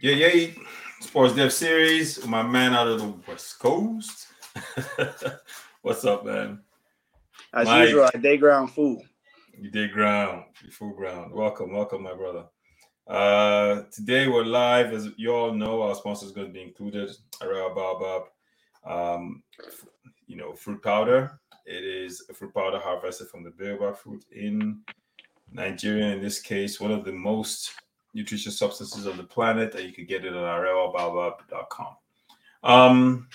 Yeah, yeah. Sports Dev Series. My man out of the West Coast. What's up, man? As Mike, usual, I day ground food. You did ground. You full ground. Welcome, welcome, my brother. Uh, today we're live. As you all know, our sponsor is going to be included. Arewa Baobab. Um, you know, fruit powder. It is a fruit powder harvested from the baobab fruit in Nigeria. In this case, one of the most nutritious substances on the planet, and you can get it on arewabaobab.com. Um,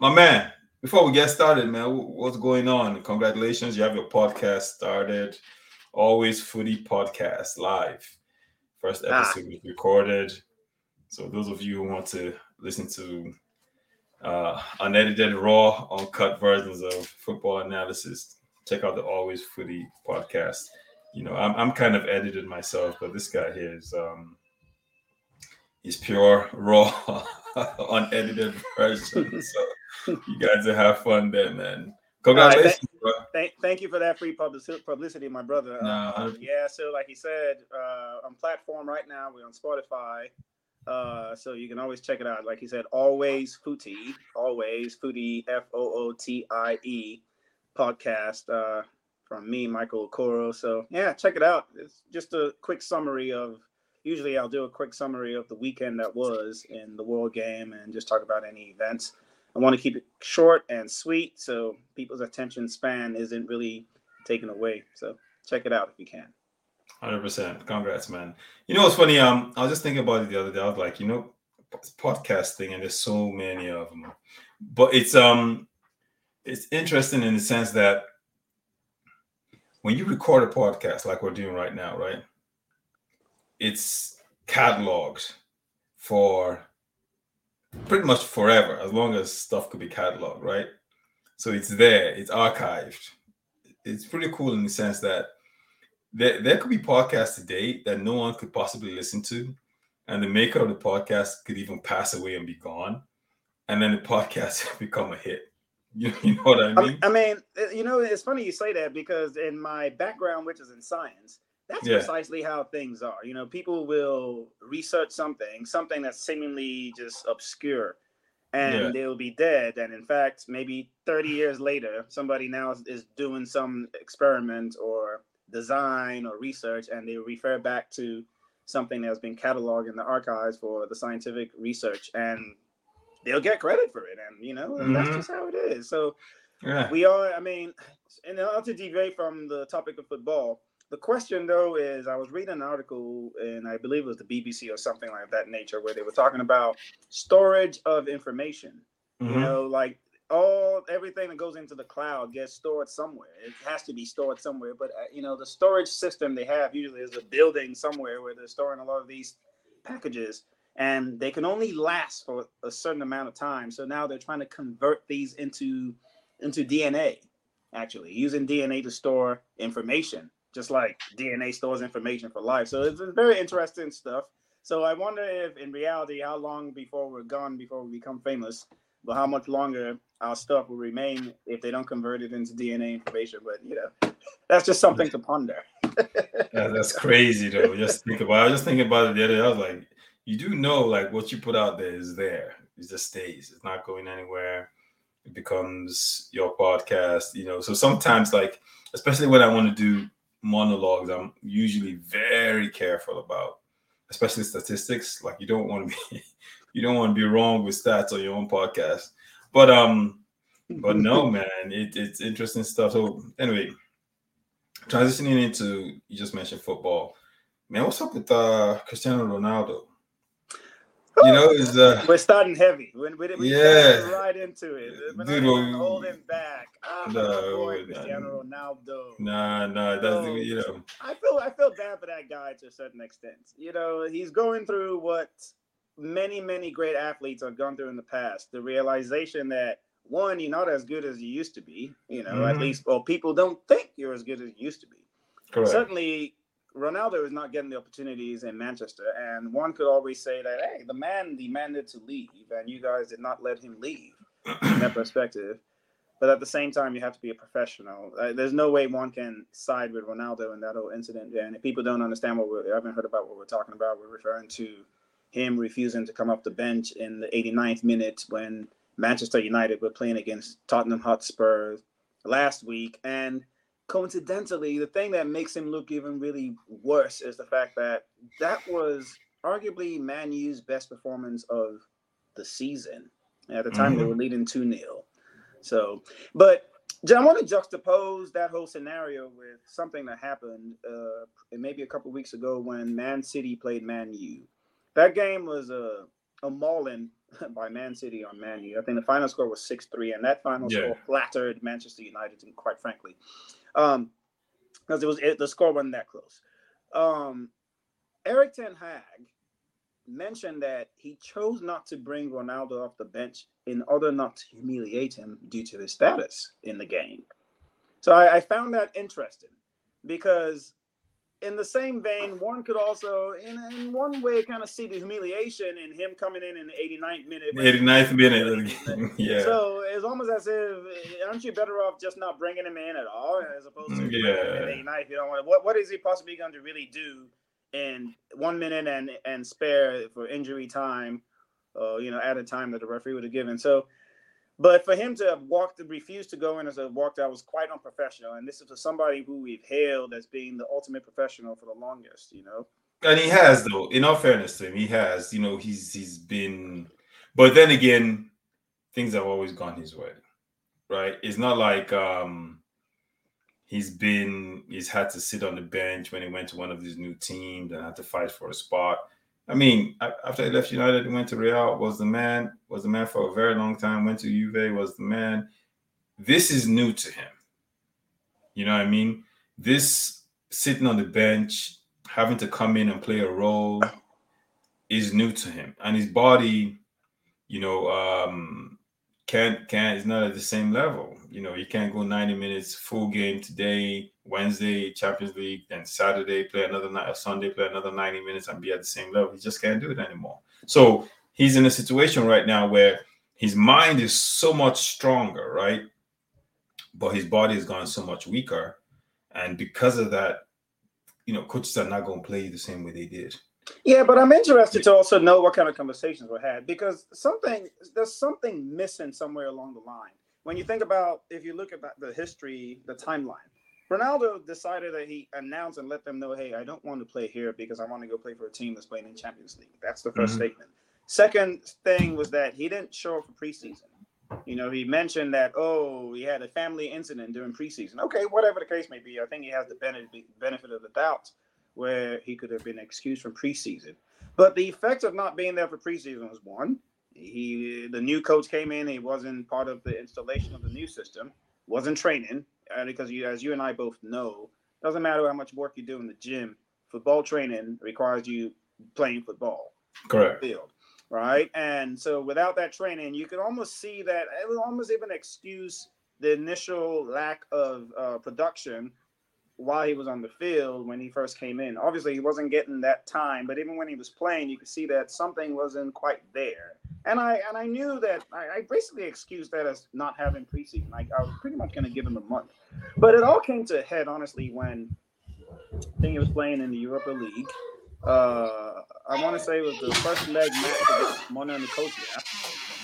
my man, before we get started, man, what's going on? Congratulations, you have your podcast started. Always Footy Podcast live. First ah. episode ah. was recorded. So those of you who want to listen to uh, unedited, raw, uncut versions of football analysis, check out the Always Footy podcast you know, I'm I'm kind of edited myself, but this guy here is um he's pure raw unedited version. so you guys will have fun then, man. Congratulations, right, thank, thank, thank, you for that free publicity, my brother. Nah, uh, yeah, so like he said, uh, on platform right now, we're on Spotify. Uh, so you can always check it out. Like he said, always Footy, always Footy, F O O T I E podcast. Uh, from me, Michael Okoro. So yeah, check it out. It's just a quick summary of. Usually, I'll do a quick summary of the weekend that was in the World Game and just talk about any events. I want to keep it short and sweet so people's attention span isn't really taken away. So check it out if you can. Hundred percent. Congrats, man. You know what's funny? Um, I was just thinking about it the other day. I was like, you know, podcasting, and there's so many of them. But it's um, it's interesting in the sense that when you record a podcast like we're doing right now, right? It's cataloged for pretty much forever, as long as stuff could be cataloged, right? So it's there, it's archived. It's pretty cool in the sense that there, there could be podcasts today that no one could possibly listen to, and the maker of the podcast could even pass away and be gone, and then the podcast become a hit. You, you know what I mean? I, I, mean, uh, you know, it's funny you say that because in my background, which is in science, that's yeah. precisely how things are. You know, people will research something, something that's seemingly just obscure, and yeah. they'll be dead. And in fact, maybe 30 years later, somebody now is doing some experiment or design or research, and they refer back to something that's been cataloged in the archives for the scientific research. And they'll get credit for it, and you know mm-hmm. that's just how it is. So yeah. we are. I mean, and not to deviate from the topic of football. The question though is, I was reading an article, and I believe it was the BBC or something like that nature, where they were talking about storage of information. Mm-hmm. You know, like all everything that goes into the cloud gets stored somewhere. It has to be stored somewhere. But uh, you know, the storage system they have usually is a building somewhere where they're storing a lot of these packages and they can only last for a certain amount of time. So now they're trying to convert these into into DNA, actually using DNA to store information, just like DNA stores information for life. So it's very interesting stuff. So I wonder if, in reality, how long before we're gone, before we become famous, but how much longer our stuff will remain if they don't convert it into DNA information. But you know, that's just something to ponder. yeah, that's crazy though. Just think about. I was just thinking about it the other day. I was like, you do know like what you put out there is there. It just stays. It's not going anywhere. It becomes your podcast, you know. So sometimes, like, especially when I want to do monologues, I'm usually very careful about, especially statistics. Like, you don't want to be, you don't want to be wrong with stats on your own podcast. But um, but no, man, it, it's interesting stuff. So anyway, transitioning into you just mentioned football, man. What's up with uh Cristiano Ronaldo? You know, is uh, we're starting heavy. When we, we yeah, right into it. We're Dude, not holding back. Ah, no, boy, Cristiano Ronaldo. Nah, nah, that's so, you know. I feel I feel bad for that guy to a certain extent. You know, he's going through what many many great athletes have gone through in the past. The realization that one, you're not as good as you used to be. You know, mm-hmm. at least, well, people don't think you're as good as you used to be. Correct. Certainly, Ronaldo is not getting the opportunities in Manchester, and one could always say that hey, the man demanded to leave, and you guys did not let him leave. in that perspective, but at the same time, you have to be a professional. Uh, there's no way one can side with Ronaldo in that whole incident. And if people don't understand what we haven't heard about what we're talking about, we're referring to him refusing to come off the bench in the 89th minute when Manchester United were playing against Tottenham Hotspur last week. And coincidentally, the thing that makes him look even really worse is the fact that that was arguably Man U's best performance of the season. At the time, mm-hmm. they were leading 2 0. So, but I want to juxtapose that whole scenario with something that happened uh, maybe a couple weeks ago when Man City played Man U. That game was a, a mauling by Man City on Man U. I think the final score was 6 3, and that final yeah. score flattered Manchester United, quite frankly, because um, it was it, the score wasn't that close. Um, Erik Ten Hag mentioned that he chose not to bring Ronaldo off the bench in order not to humiliate him due to his status in the game. So I, I found that interesting because in the same vein, one could also, in, in one way, kind of see the humiliation in him coming in in the 89th minute. 89th minute, yeah. So it's almost as if, aren't you better off just not bringing him in at all, as opposed to yeah. in 89th? You don't want. What What is he possibly going to really do in one minute and and spare for injury time, uh, you know, at a time that the referee would have given. So, but for him to have walked, to refuse to go in as a walked out was quite unprofessional. And this is for somebody who we've hailed as being the ultimate professional for the longest, you know. And he has, though. In all fairness to him, he has. You know, he's he's been, but then again, things have always gone his way, right? It's not like um he's been he's had to sit on the bench when he went to one of these new teams and had to fight for a spot. I mean, after he left United, went to Real, was the man, was the man for a very long time, went to Juve, was the man. This is new to him. You know what I mean? This sitting on the bench, having to come in and play a role is new to him. And his body, you know, um, can't can't is not at the same level. You know, you can't go 90 minutes full game today, Wednesday, Champions League, and Saturday play another night, uh, Sunday play another 90 minutes and be at the same level. He just can't do it anymore. So he's in a situation right now where his mind is so much stronger, right? But his body has gone so much weaker. And because of that, you know, coaches are not going to play the same way they did. Yeah, but I'm interested to also know what kind of conversations were had because something there's something missing somewhere along the line. When you think about if you look at the history, the timeline, Ronaldo decided that he announced and let them know, hey, I don't want to play here because I want to go play for a team that's playing in Champions League. That's the 1st mm-hmm. statement. Second thing was that he didn't show up for preseason. You know, he mentioned that, oh, he had a family incident during preseason. Okay, whatever the case may be, I think he has the benefit, benefit of the doubt where he could have been excused from preseason. But the effect of not being there for preseason was one, he the new coach came in, he wasn't part of the installation of the new system, wasn't training, because you, as you and I both know, doesn't matter how much work you do in the gym, football training requires you playing football. Correct. Field, right? And so without that training, you can almost see that it was almost even excuse the initial lack of uh, production while he was on the field when he first came in. Obviously, he wasn't getting that time, but even when he was playing, you could see that something wasn't quite there. And I and I knew that I, I basically excused that as not having preseason. Like I was pretty much going to give him a month, but it all came to a head honestly when I think he was playing in the Europa League. Uh, I want to say it was the first leg match against Omonia Nicosia,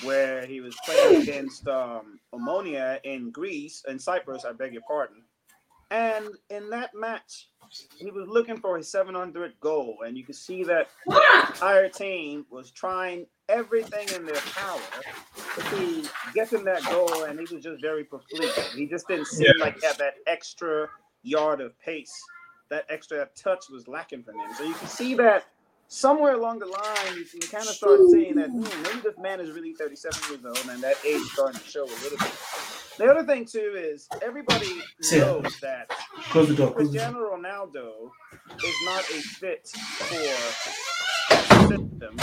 where he was playing against um, Omonia in Greece in Cyprus. I beg your pardon and in that match, he was looking for his 700th goal, and you could see that the entire team was trying everything in their power to get him that goal, and he was just very profligate. He just didn't seem yes. like had that extra yard of pace, that extra touch was lacking from him. So you can see that somewhere along the line, you can kind of start seeing that hmm, maybe this man is really 37 years old, and that age starting to show a little bit. The other thing too is everybody knows that Close the door. Cristiano Ronaldo is not a fit for the system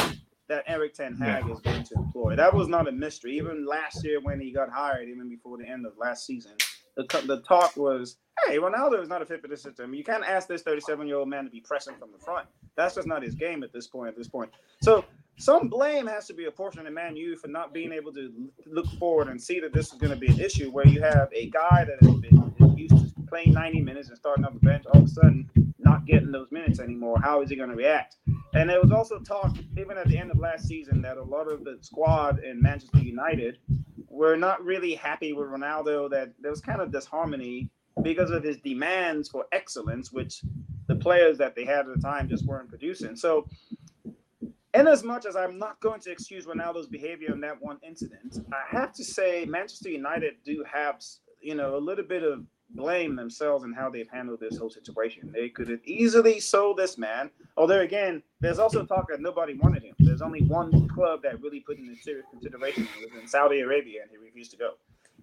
that Erik Ten Hag is going to employ. That was not a mystery. Even last year when he got hired, even before the end of last season, the, the talk was, hey, Ronaldo is not a fit for the system. You can't ask this 37 year old man to be pressing from the front. That's just not his game at this point. At this point, so some blame has to be apportioned to Man U for not being able to look forward and see that this is going to be an issue where you have a guy that has been used to playing 90 minutes and starting off the bench, all of a sudden not getting those minutes anymore. How is he going to react? and there was also talk, even at the end of last season, that a lot of the squad in Manchester United were not really happy with Ronaldo. That there was kind of disharmony because of his demands for excellence, which the players that they had at the time just weren't producing. So, in as much as I'm not going to excuse Ronaldo's behavior in that one incident, I have to say Manchester United do have, you know, a little bit of blame themselves in how they've handled this whole situation. They could have easily sold this man. Although again, there's also talk that nobody wanted him. There's only one club that really put him in serious consideration. It was in Saudi Arabia, and he refused to go.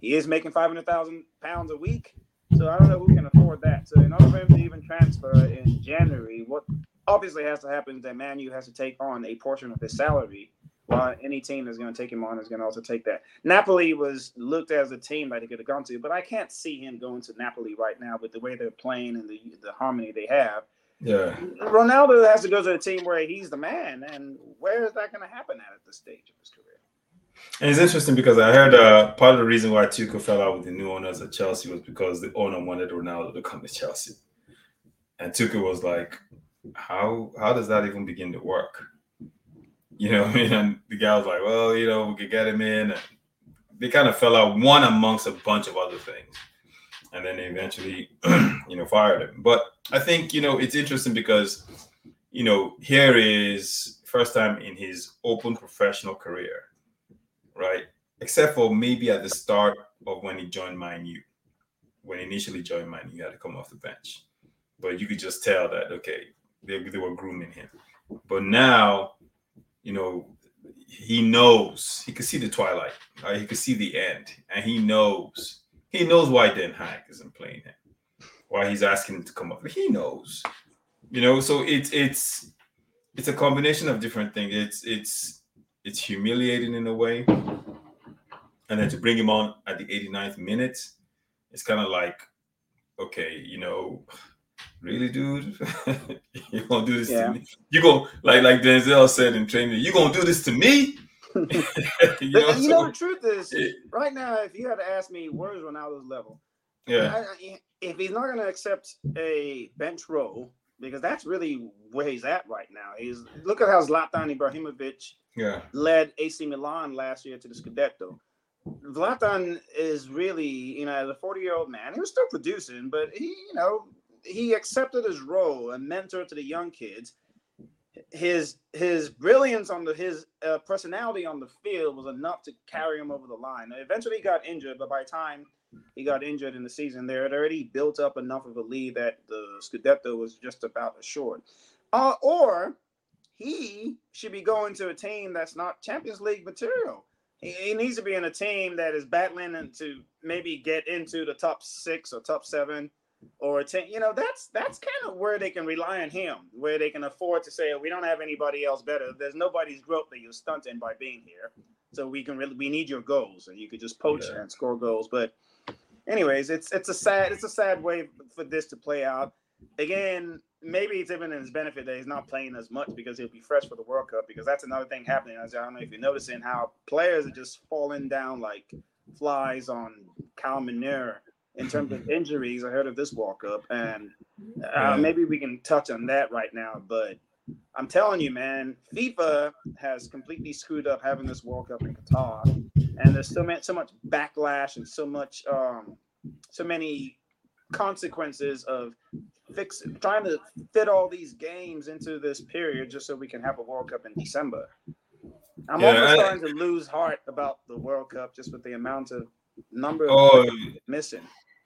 He is making five hundred thousand pounds a week, so I don't know who can afford that. So in order for him to even transfer in January, what obviously has to happen that Manu has to take on a portion of his salary while any team that's going to take him on is going to also take that. Napoli was looked as a team that he could have gone to, but I can't see him going to Napoli right now with the way they're playing and the, the harmony they have. Yeah. Ronaldo has to go to a team where he's the man, and where is that going to happen at at this stage of his career? And it's interesting because I heard uh, part of the reason why Tuchel fell out with the new owners at Chelsea was because the owner wanted Ronaldo to come to Chelsea, and Tuchel was like, "How how does that even begin to work?" You know, I mean, and the guy was like, well, you know, we could get him in. And they kind of fell out one amongst a bunch of other things. And then they eventually, you know, fired him. But I think, you know, it's interesting because, you know, here is first time in his open professional career, right? Except for maybe at the start of when he joined Man U. When he initially joined Man U, he had to come off the bench. But you could just tell that, okay, they, they were grooming him. But now you know, he knows he can see the twilight. Right? He can see the end, and he knows he knows why Ten Hag isn't playing him. Why he's asking him to come up. He knows, you know. So it's it's it's a combination of different things. It's it's it's humiliating in a way, and then to bring him on at the 89th minute, it's kind of like, okay, you know, really, dude? you gonna do this yeah. to me? You gonna like like Denzel said in training? You gonna do this to me? you, know, you so, know, the truth is, it, right now, if you had to ask me, where's Ronaldo's level? Yeah. I, if he's not gonna accept a bench role, because that's really where he's at right now. He's look at how Zlatan Ibrahimovic yeah. led AC Milan last year to the Scudetto. Zlatan is really, you know, as a 40 year old man, he was still producing, but he, you know, he accepted his role, a mentor to the young kids. His his brilliance on the his uh, personality on the field was enough to carry him over the line. Eventually, he got injured, but by the time he got injured in the season, there had already built up enough of a lead that the Scudetto was just about assured. Uh, or he should be going to a team that's not Champions League material. He, he needs to be in a team that is battling to maybe get into the top six or top seven or ten, you know, that's that's kind of where they can rely on him, where they can afford to say, oh, we don't have anybody else better. There's nobody's growth that you're stunting by being here. So we can really we need your goals, and you could just poach yeah. and score goals. But anyways, it's it's a sad it's a sad way for this to play out. Again, maybe it's even in his benefit that he's not playing as much because he'll be fresh for the World Cup. Because that's another thing happening. I don't know if you're noticing how players are just falling down like flies on cow manure in terms of injuries ahead of this World Cup. And uh, maybe we can touch on that right now. But I'm telling you, man, FIFA has completely screwed up having this World Cup in Qatar. And there's so much, so much backlash and so much, um, so many consequences of fix trying to fit all these games into this period just so we can have a World Cup in December. I'm yeah, almost I, starting to lose heart about the World Cup just with the amount of number of oh, missing.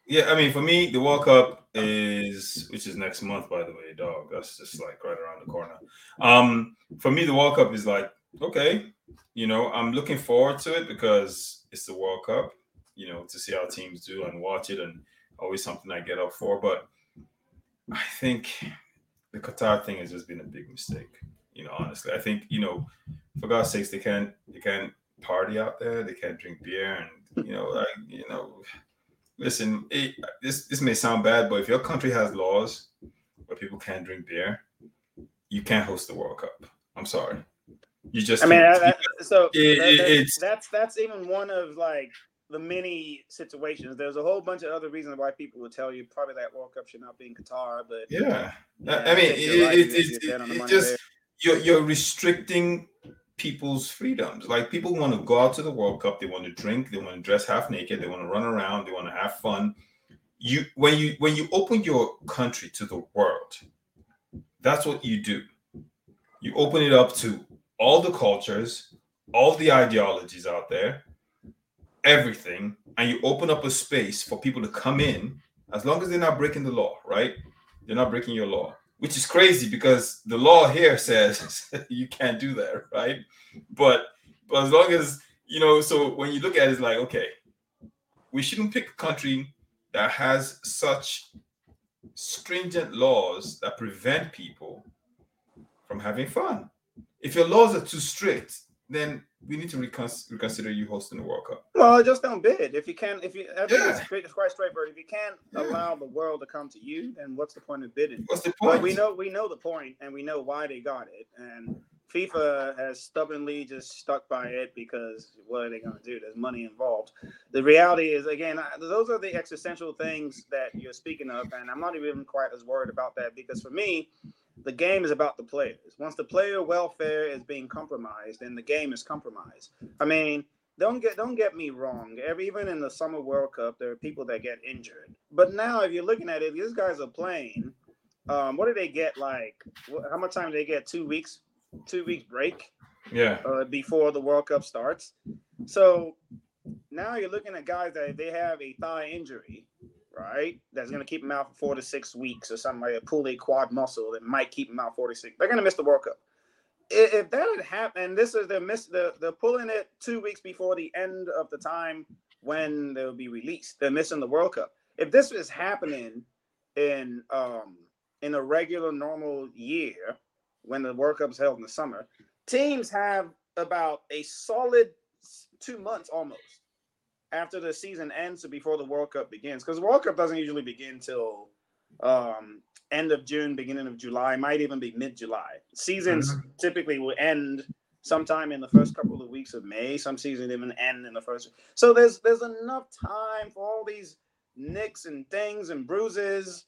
Yeah, I mean, for me, the World Cup is, which is next month, by the way, dog. That's just like right around the corner. Um, for me, the World Cup is like, okay, you know, I'm looking forward to it because it's the World Cup, you know, to see how teams do and watch it, and always something I get up for. But I think the Qatar thing has just been a big mistake. You know, honestly, I think you know, for God's sakes, they can't they can't party out there, they can't drink beer, and you know, like you know listen, it, this this may sound bad, but if your country has laws where people can't drink beer, you can't host the World Cup. I'm sorry. You just. I mean, I, so it, that, it's that's that's even one of like the many situations. There's a whole bunch of other reasons why people would tell you probably that World Cup should not be in Qatar, but yeah, yeah I mean, it, it, it, it just. There you're, you're restricting people's freedoms. Like people want to go out to the World Cup, they want to drink, they want to dress half naked, they want to run around, they want to have fun. You when you when you open your country to the world, that's what you do. You open it up to all the cultures, all the ideologies out there, everything, and you open up a space for people to come in as long as they're not breaking the law, right? They're not breaking your law which is crazy because the law here says you can't do that, right? But but as long as you know, so when you look at it, it's like okay, we shouldn't pick a country that has such stringent laws that prevent people from having fun. If your laws are too strict, then we need to reconsider you hosting the World Cup. Well, just don't bid. If you can, if you, I think yeah. it's, it's quite straightforward. If you can't yeah. allow the world to come to you, then what's the point of bidding? What's the point? But we know we know the point, and we know why they got it, and FIFA has stubbornly just stuck by it because what are they going to do? There's money involved. The reality is, again, those are the existential things that you're speaking of, and I'm not even quite as worried about that because for me, the game is about the players. Once the player welfare is being compromised, then the game is compromised. I mean, don't get don't get me wrong. Every, even in the Summer World Cup, there are people that get injured. But now, if you're looking at it, these guys are playing. Um, what do they get? Like, how much time do they get? Two weeks, two weeks break. Yeah. Uh, before the World Cup starts, so now you're looking at guys that they have a thigh injury right? That's going to keep him out for four to six weeks or something like a pull a quad muscle that might keep him out 46. They're going to miss the World Cup. If that had happened, this is they're miss the they're pulling it two weeks before the end of the time when they'll be released. They're missing the World Cup. If this is happening in um in a regular normal year when the World Cup is held in the summer, teams have about a solid two months almost after the season ends or before the World Cup begins? Because the World Cup doesn't usually begin till um, end of June, beginning of July, might even be mid July. Seasons mm-hmm. typically will end sometime in the first couple of weeks of May. Some seasons even end in the first. So there's there's enough time for all these nicks and things and bruises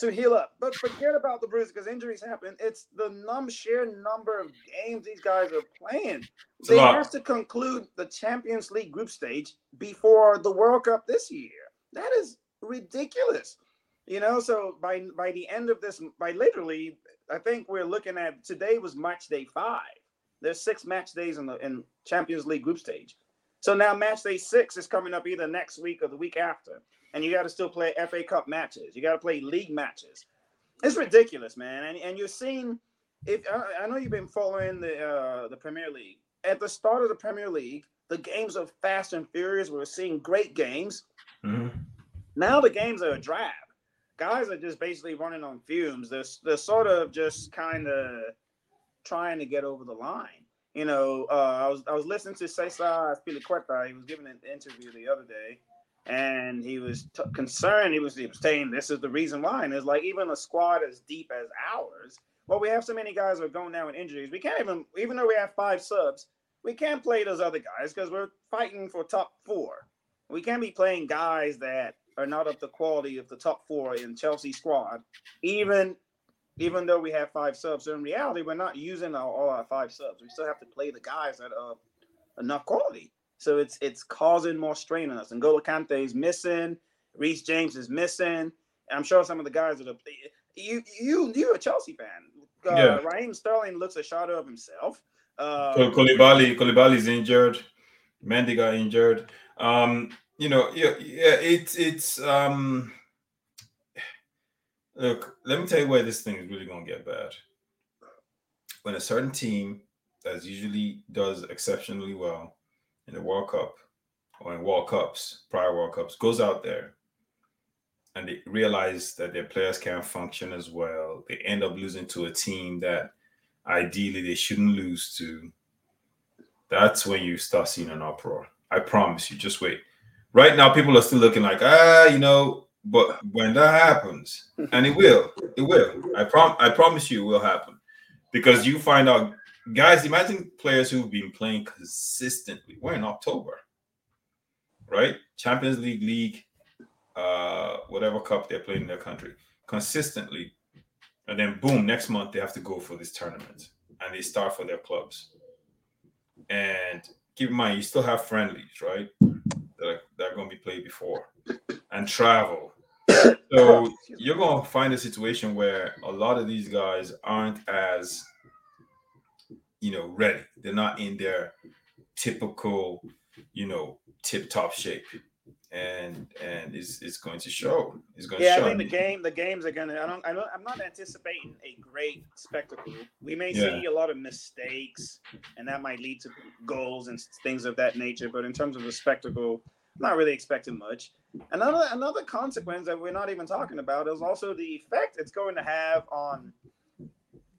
to heal up. But forget about the bruises because injuries happen. It's the num sheer number of games these guys are playing. They have to conclude the Champions League group stage before the World Cup this year. That is ridiculous. You know, so by by the end of this, by literally, I think we're looking at today was match day five. There's six match days in the in Champions League group stage. So now match day six is coming up either next week or the week after and you got to still play FA Cup matches. You got to play league matches. It's ridiculous, man. And and you're seeing if I, I know you've been following the uh, the Premier League. At the start of the Premier League, the games are fast and furious. We're seeing great games. Mm-hmm. Now the games are a drab. Guys are just basically running on fumes. They're, they're sort of just kind of trying to get over the line. You know, uh, I was I was listening to Cesar Azpilicueta. He was giving an interview the other day, and he was t- concerned. He was, he was saying this is the reason why. And it's like even a squad as deep as ours, well, we have so many guys who are going down with injuries. We can't even, even though we have five subs, we can't play those other guys because we're fighting for top four. We can't be playing guys that are not of the quality of the top four in Chelsea squad, even even though we have five subs. So in reality, we're not using our, all our five subs. We still have to play the guys that are enough quality. So it's it's causing more strain on us. And N'Golo Kante is missing. Reece James is missing. I'm sure some of the guys that are you you you're a Chelsea fan. Uh, yeah. Raheem Sterling looks a shadow of himself. Uh, Koulibaly Koulibaly's injured. Mendy got injured. Um, you know, yeah, yeah, it's it's um look, let me tell you where this thing is really gonna get bad. When a certain team that usually does exceptionally well in the World Cup or in World Cups, prior World Cups, goes out there and they realize that their players can't function as well. They end up losing to a team that ideally they shouldn't lose to. That's when you start seeing an uproar. I promise you, just wait. Right now, people are still looking like, ah, you know, but when that happens, and it will, it will. I prom I promise you it will happen. Because you find out guys, imagine players who've been playing consistently. We're in October, right? Champions League, league, uh, whatever cup they're playing in their country, consistently, and then boom, next month they have to go for this tournament. and they start for their clubs. And keep in mind, you still have friendlies, right? That are, that are going to be played before and travel. So you're going to find a situation where a lot of these guys aren't as, you know, ready. They're not in their typical, you know, tip top shape and and it's, it's going to show. It's going yeah, to show. I think the game the games are gonna. I don't. I don't. I'm not anticipating a great spectacle. We may yeah. see a lot of mistakes, and that might lead to goals and things of that nature. But in terms of the spectacle, I'm not really expecting much. Another another consequence that we're not even talking about is also the effect it's going to have on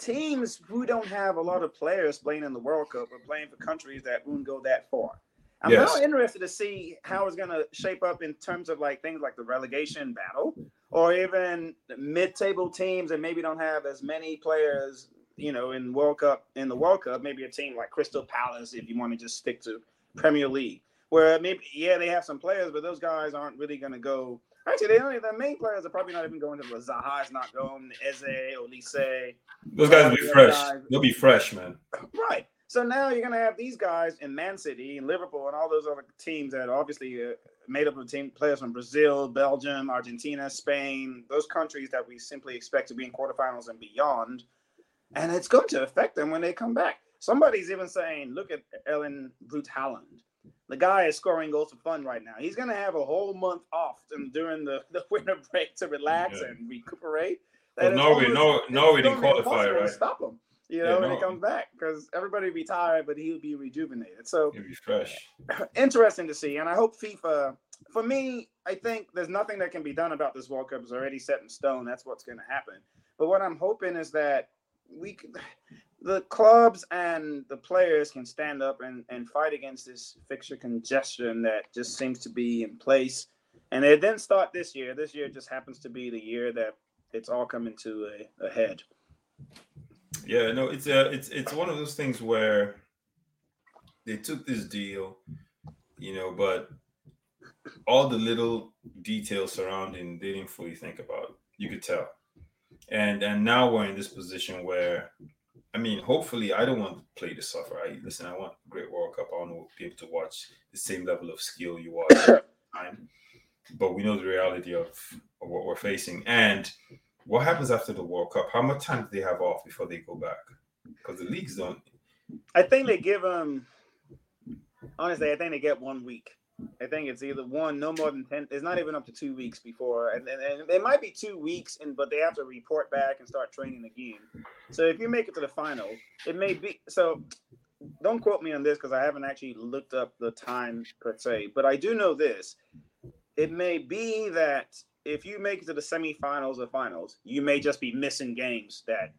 teams who don't have a lot of players playing in the World Cup or playing for countries that won't go that far. I'm yes. now interested to see how it's going to shape up in terms of like things like the relegation battle or even mid-table teams that maybe don't have as many players, you know, in World Cup in the World Cup. Maybe a team like Crystal Palace, if you want to just stick to Premier League, where maybe yeah they have some players, but those guys aren't really going to go. Actually, they only the main players are probably not even going to the Zaha's not going, to Eze, Olise. Those guys will be fresh. Guys. They'll be fresh, man. Right. So now you're going to have these guys in Man City and Liverpool and all those other teams that are obviously uh, made up of team players from Brazil, Belgium, Argentina, Spain, those countries that we simply expect to be in quarterfinals and beyond. And it's going to affect them when they come back. Somebody's even saying, look at Erling Braut Haaland. The guy is scoring goals for fun right now. He's going to have a whole month off during the, the winter break to relax yeah. and recuperate. Well, Norway, no, Norway didn't qualify, right? Stop him you know, yeah, when no. he comes back because everybody be tired, but he'll be rejuvenated. So he'll be fresh. Interesting to see, and I hope FIFA. For me, I think there's nothing that can be done about this World Cup. It's already set in stone. That's what's going to happen. But what I'm hoping is that we, the clubs and the players, can stand up and and fight against this fixture congestion that just seems to be in place. And it didn't start this year. This year just happens to be the year that it's all coming to a, a head. Yeah, no, it's uh, it's it's one of those things where they took this deal, you know, but all the little details surrounding they didn't fully think about. You could tell, and and now we're in this position where, I mean, hopefully, I don't want to play to suffer. I listen. I want great World Cup. I want to be able to watch the same level of skill you watch. time, but we know the reality of, of what we're facing, and what happens after the World Cup? How much time do they have off before they go back? Because the leagues don't. I think they give them. Honestly, I think they get one week. I think it's either one, no more than ten. It's not even up to two weeks before, and, and, and might be two weeks, and but they have to report back and start training again. So if you make it to the final, it may be so. Don't quote me on this because I haven't actually looked up the time per se, but I do know this. It may be that if you make it to the semifinals or finals, you may just be missing games that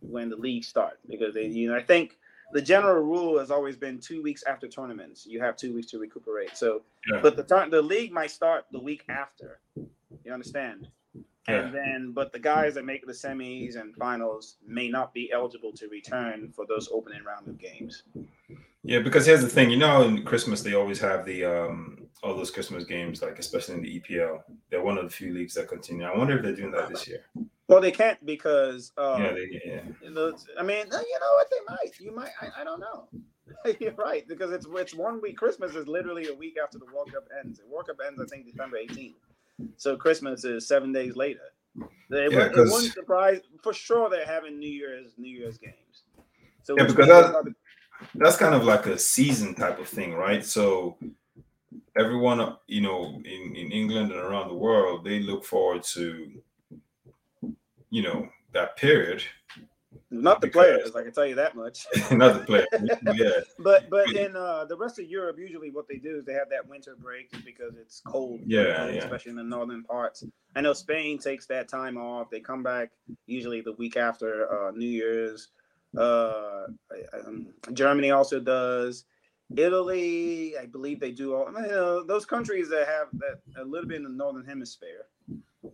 when the league starts because they, you know I think the general rule has always been two weeks after tournaments you have two weeks to recuperate. So, yeah. but the the league might start the week after. You understand? Yeah. And then, but the guys that make the semis and finals may not be eligible to return for those opening round of games. Yeah, because here's the thing, you know, in Christmas they always have the um all those Christmas games, like especially in the EPL. They're one of the few leagues that continue. I wonder if they're doing that this year. Well, they can't because um, yeah, they, yeah. I mean, you know what? They might. You might. I, I don't know. You're right because it's it's one week. Christmas is literally a week after the World Cup ends. The World Cup ends, I think, December 18th. So Christmas is seven days later. They yeah, it wouldn't surprise for sure. They're having New Year's New Year's games. So yeah, because that, that's kind of like a season type of thing, right? So everyone, you know, in, in England and around the world, they look forward to, you know, that period. Not the players, I can tell you that much. not the players, yeah. But but in uh, the rest of Europe, usually what they do is they have that winter break because it's cold. Yeah, yeah. Especially in the northern parts. I know Spain takes that time off. They come back usually the week after uh, New Year's. Uh, um, Germany also does. Italy, I believe they do all. You know, those countries that have that a little bit in the northern hemisphere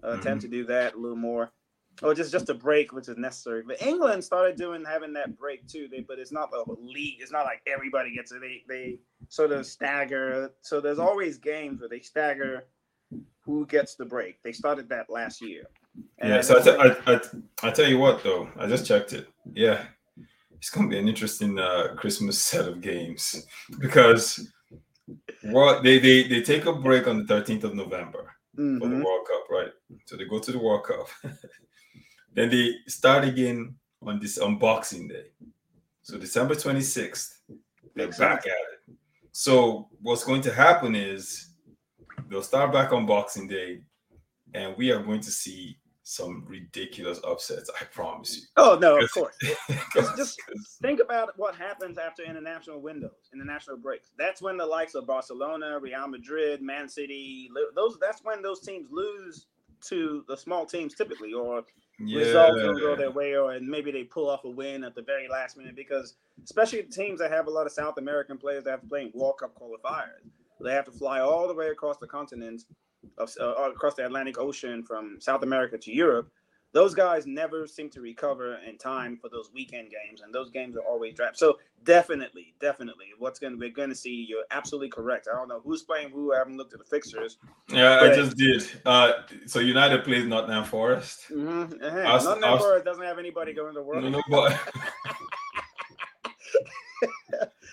uh, mm-hmm. tend to do that a little more, or just just a break, which is necessary. But England started doing having that break too. They but it's not the league. It's not like everybody gets it. They they sort of stagger. So there's always games where they stagger who gets the break. They started that last year. And yeah. So I, t- I, I, I tell you what though, I just checked it. Yeah, it's going to be an interesting uh, Christmas set of games because what they, they they take a break on the 13th of November mm-hmm. for the mm-hmm. World Cup, right? So they go to the World Cup. then they start again on this unboxing day. So December 26th, they're back at it. So what's going to happen is they'll start back on Boxing Day, and we are going to see some ridiculous upsets. I promise you. Oh no, of course. just, just think about what happens after international windows, international breaks. That's when the likes of Barcelona, Real Madrid, Man City, those. That's when those teams lose to the small teams typically, or yeah. results don't go their way, or and maybe they pull off a win at the very last minute. Because especially teams that have a lot of South American players that have to play in World Cup qualifiers, they have to fly all the way across the continent of, uh, across the Atlantic Ocean from South America to Europe, those guys never seem to recover in time for those weekend games, and those games are always draft. So definitely, definitely, what's going to we're going to see. You're absolutely correct. I don't know who's playing who. I haven't looked at the fixtures. Yeah, but... I just did. Uh, so United plays Nottingham Forest. Mm-hmm. Uh-huh. Nottingham Forest doesn't have anybody going to work. No, no, but...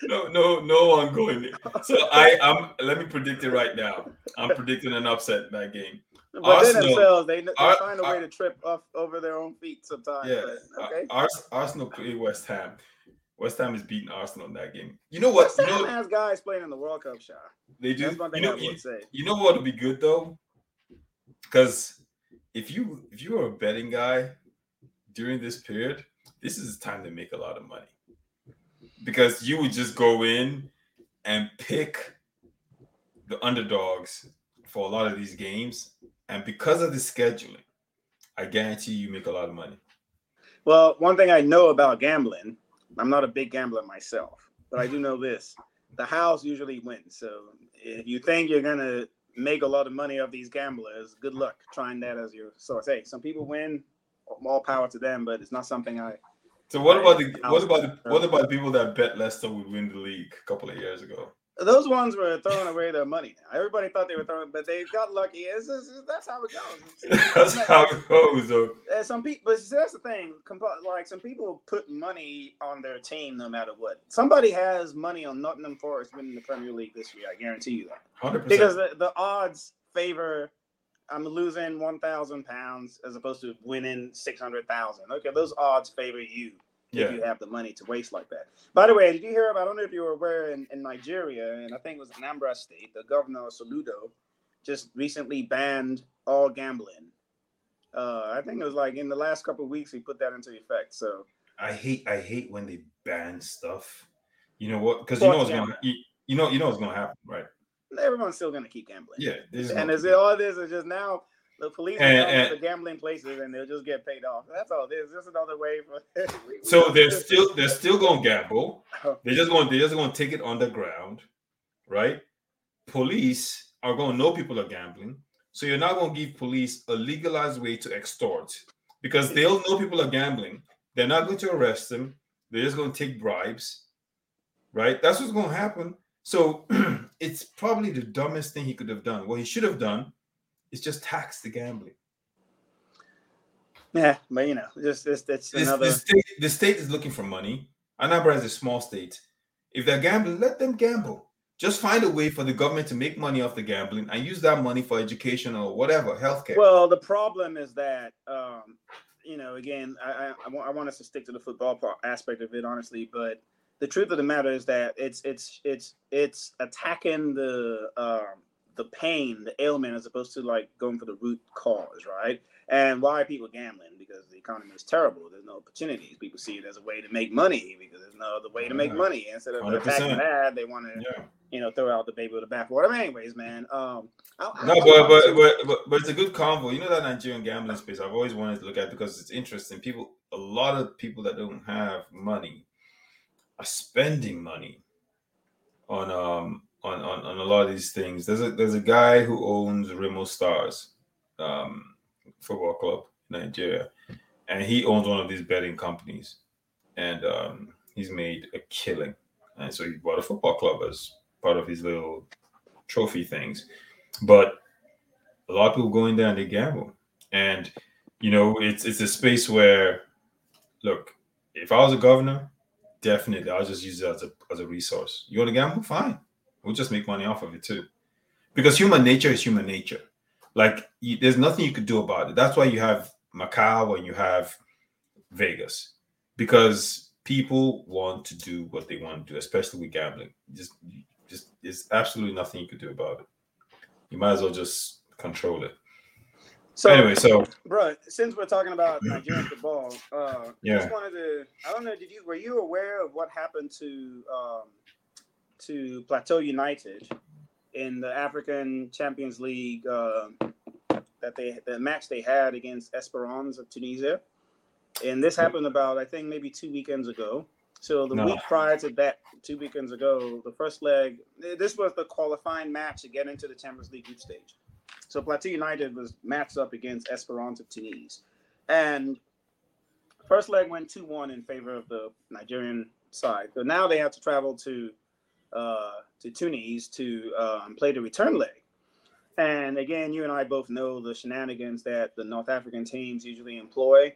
no, no, no one going. So I, I'm. Let me predict it right now. I'm predicting an upset in that game. But Arsenal, themselves, they, they Ar- find a way to trip off over their own feet sometimes. Yeah, but, okay. Ar- Arsenal play West Ham. West Ham is beating Arsenal in that game. You know what? West Ham you know, has guys playing in the World Cup shot. They do. That's one thing you know, say. You know what would be good though? Because if you if you are a betting guy during this period, this is the time to make a lot of money because you would just go in and pick the underdogs for a lot of these games. And because of the scheduling, I guarantee you make a lot of money. Well, one thing I know about gambling, I'm not a big gambler myself, but I do know this the house usually wins. So if you think you're going to make a lot of money off these gamblers, good luck trying that as your source. Hey, some people win, all power to them, but it's not something I so what about the what about the what uh, about the people that bet Leicester would win the league a couple of years ago? Those ones were throwing away their money. Everybody thought they were throwing, but they got lucky. It's just, that's how it goes. that's how it goes. Though. Some people, but that's the thing. Like some people put money on their team no matter what. Somebody has money on Nottingham Forest winning the Premier League this year. I guarantee you that. Hundred percent. Because the, the odds favor I'm losing one thousand pounds as opposed to winning six hundred thousand. Okay, those odds favor you yeah. if you have the money to waste like that. By the way, did you hear about? I don't know if you were aware in, in Nigeria, and I think it was Anambra State, the governor Soludo just recently banned all gambling. Uh, I think it was like in the last couple of weeks he put that into effect. So I hate I hate when they ban stuff. You know what? Because you know what's gonna you, you know you know what's gonna happen, right? everyone's still going to keep gambling. Yeah, and is it all this is just now the police and, and, the gambling places and they'll just get paid off. That's all. There's just another way for. so they're still they're still going to gamble. They're just going they're just going to take it underground, right? Police are going to know people are gambling, so you're not going to give police a legalized way to extort because they'll know people are gambling. They're not going to arrest them. They're just going to take bribes, right? That's what's going to happen. So it's probably the dumbest thing he could have done. What he should have done is just tax the gambling. Yeah, but you know, just this that's another. The state, the state is looking for money. Anambra is a small state. If they're gambling, let them gamble. Just find a way for the government to make money off the gambling and use that money for education or whatever, healthcare. Well, the problem is that, um, you know, again, I, I, I, want, I want us to stick to the football part, aspect of it, honestly, but the truth of the matter is that it's it's it's it's attacking the um, the pain, the ailment, as opposed to like going for the root cause, right? And why are people gambling? Because the economy is terrible. There's no opportunities. People see it as a way to make money because there's no other way to make money. Instead of 100%. attacking that, they want to, yeah. you know, throw out the baby with the bathwater. But anyways, man. Um, I, no, but, but, but but but it's a good convo. You know that Nigerian gambling space. I've always wanted to look at because it's interesting. People, a lot of people that don't have money are spending money on um on, on, on a lot of these things. There's a there's a guy who owns Remo Stars um, football club in Nigeria, and he owns one of these betting companies, and um, he's made a killing. And so he bought a football club as part of his little trophy things. But a lot of people go in there and they gamble, and you know it's it's a space where, look, if I was a governor, definitely, I'll just use it as a as a resource. You want to gamble? Fine, we'll just make money off of it too, because human nature is human nature. Like you, there's nothing you could do about it. That's why you have Macau and you have Vegas, because people want to do what they want to do, especially with gambling. Just, just there's absolutely nothing you could do about it. You might as well just control it. So anyway, so bro, since we're talking about Nigerian football, uh, yeah, just wanted to. I don't know. Did you were you aware of what happened to um, to Plateau United in the African Champions League uh, that they the match they had against Esperance of Tunisia, and this happened about I think maybe two weekends ago. So the no. week prior to that, two weekends ago, the first leg, this was the qualifying match to get into the Champions League group stage. So Plateau United was matched up against Esperance of Tunis. And first leg went 2 1 in favor of the Nigerian side. So now they have to travel to uh, to Tunis to um, play the return leg. And again, you and I both know the shenanigans that the North African teams usually employ.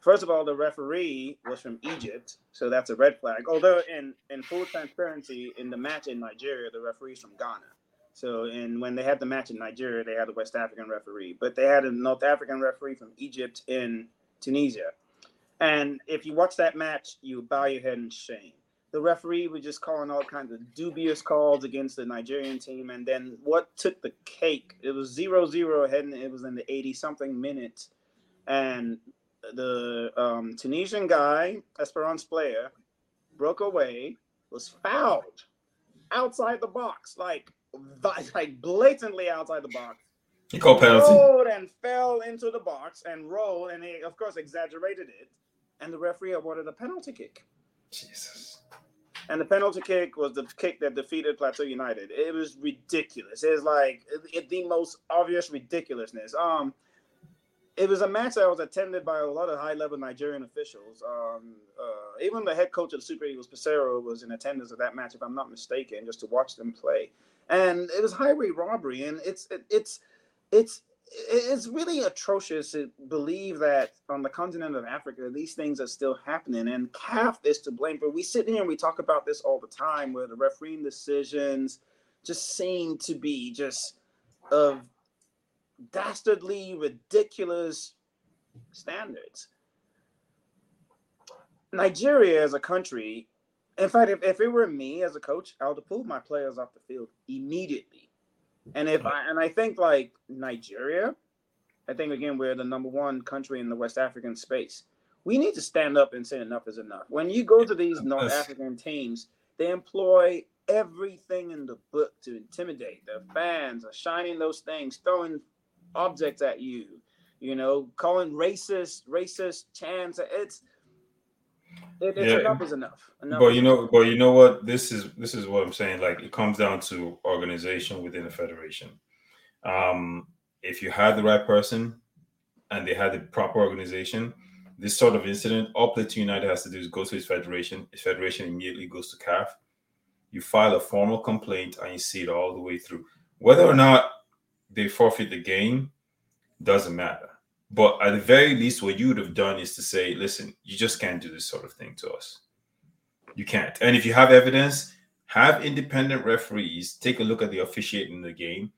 First of all, the referee was from Egypt, so that's a red flag. Although, in, in full transparency, in the match in Nigeria, the referee's from Ghana. So, and when they had the match in Nigeria, they had a West African referee, but they had a North African referee from Egypt in Tunisia. And if you watch that match, you bow your head in shame. The referee was just calling all kinds of dubious calls against the Nigerian team. And then what took the cake? It was 0 0 ahead, and it was in the 80 something minutes. And the um, Tunisian guy, Esperance player, broke away, was fouled outside the box. Like, like blatantly outside the box. He called penalty. Rolled and fell into the box and rolled, and he of course exaggerated it. And the referee awarded a penalty kick. Jesus. And the penalty kick was the kick that defeated Plateau United. It was ridiculous. It was like it, the most obvious ridiculousness. Um, it was a match that was attended by a lot of high-level Nigerian officials. Um, uh, even the head coach of the Super Eagles, Peseiro, was in attendance at that match, if I'm not mistaken, just to watch them play and it was highway robbery, and it's it, it's it's it's really atrocious to believe that on the continent of Africa these things are still happening, and CAF is to blame. But we sit here and we talk about this all the time, where the refereeing decisions just seem to be just of dastardly, ridiculous standards. Nigeria as a country in fact, if, if it were me as a coach, I would have pulled my players off the field immediately. And if I and I think like Nigeria, I think again we're the number one country in the West African space. We need to stand up and say enough is enough. When you go to these North African teams, they employ everything in the book to intimidate. The fans are shining those things, throwing objects at you, you know, calling racist, racist chants. It's it, yeah. enough is enough. enough but you know, but you know what? This is this is what I'm saying. Like it comes down to organization within the federation. Um, if you had the right person and they had the proper organization, this sort of incident, all Plateau United has to do is go to his federation. His federation immediately goes to CAF. You file a formal complaint and you see it all the way through. Whether or not they forfeit the game doesn't matter but at the very least, what you would have done is to say, listen, you just can't do this sort of thing to us. You can't. And if you have evidence, have independent referees take a look at the officiating in the game,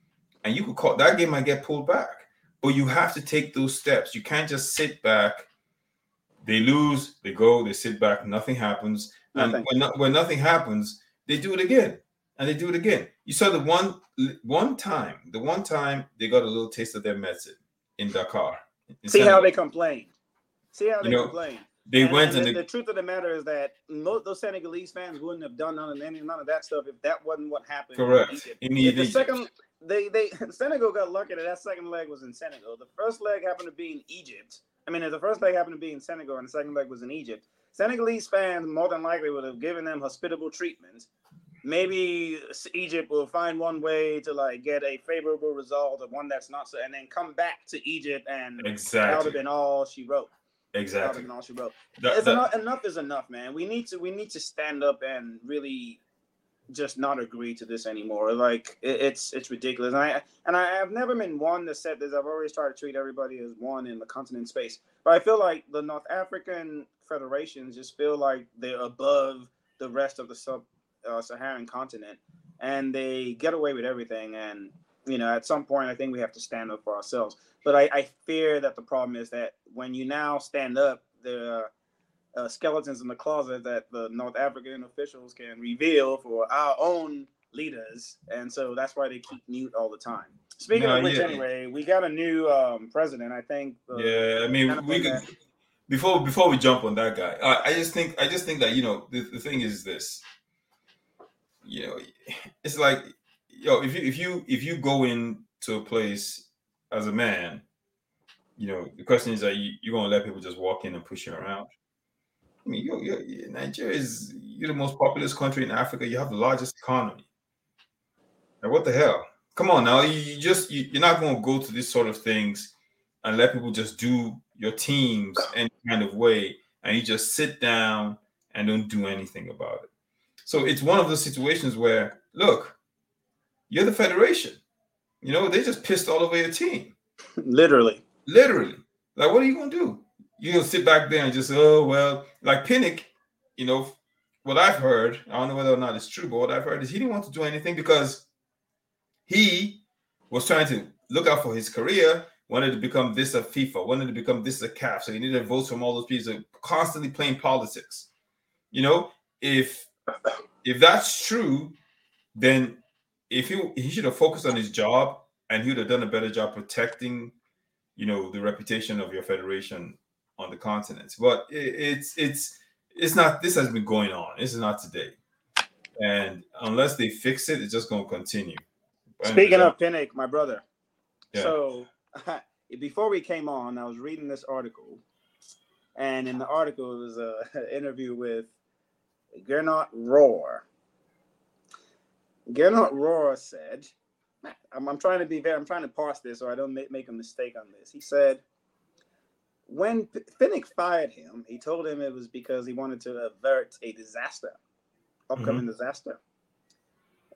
and you could call that game might get pulled back. But you have to take those steps. You can't just sit back. They lose, they go, they sit back, nothing happens. Nothing. And when, no, when nothing happens, they do it again and they do it again. You saw the one one time, the one time they got a little taste of their medicine in Dakar See how they complain. See how they you know, complain. They and, went and, the, the, truth of the matter is that most those Senegalese fans wouldn't have done none of any none of that stuff if that wasn't what happened. Correct. In Egypt. The second, they they Senegal got lucky that that second leg was in Senegal. The first leg happened to be in Egypt. I mean, if the first leg happened to be in Senegal, and the second leg was in Egypt. Senegalese fans more than likely would have given them hospitable treatment maybe Egypt will find one way to like get a favorable result or one that's not so, and then come back to Egypt and exactly that would have been all she wrote. Exactly. That all she wrote. That, that, enough, enough is enough, man. We need to we need to stand up and really just not agree to this anymore. Like it, it's it's ridiculous. And I and I have never been one that said this. I've always tried to treat everybody as one in the continent space. But I feel like the North African federations just feel like they're above the rest of the sub uh, Saharan continent, and they get away with everything. And you know, at some point, I think we have to stand up for ourselves. But I, I fear that the problem is that when you now stand up, the uh, skeletons in the closet that the North African officials can reveal for our own leaders, and so that's why they keep mute all the time. Speaking no, of which, yeah. anyway, we got a new um, president. I think. Uh, yeah, I mean, we could, before before we jump on that guy, I, I, just think I just think that you know the, the thing is this. You know, it's like yo, if you if you if you go into a place as a man, you know, the question is that you, you're gonna let people just walk in and push you around. I mean, you're, you're, Nigeria is you're the most populous country in Africa. You have the largest economy. Now, what the hell? Come on now, you, you just you, you're not to go to these sort of things and let people just do your teams any kind of way, and you just sit down and don't do anything about it. So it's one of those situations where, look, you're the federation. You know, they just pissed all over your team. Literally. Literally. Like, what are you gonna do? You're gonna sit back there and just, oh well, like Pinnick, you know, what I've heard, I don't know whether or not it's true, but what I've heard is he didn't want to do anything because he was trying to look out for his career, wanted to become this of FIFA, wanted to become this of CAF. So he needed votes from all those people constantly playing politics. You know, if if that's true, then if he he should have focused on his job and he would have done a better job protecting, you know, the reputation of your federation on the continent. But it, it's it's it's not. This has been going on. This is not today, and unless they fix it, it's just going to continue. Speaking of Pinnick, my brother. Yeah. So before we came on, I was reading this article, and in the article it was an interview with Gernot Rohr. Gernot Rohr said I'm, I'm trying to be very, I'm trying to parse this so I don't make, make a mistake on this. He said, when Pinnick fired him, he told him it was because he wanted to avert a disaster, upcoming mm-hmm. disaster.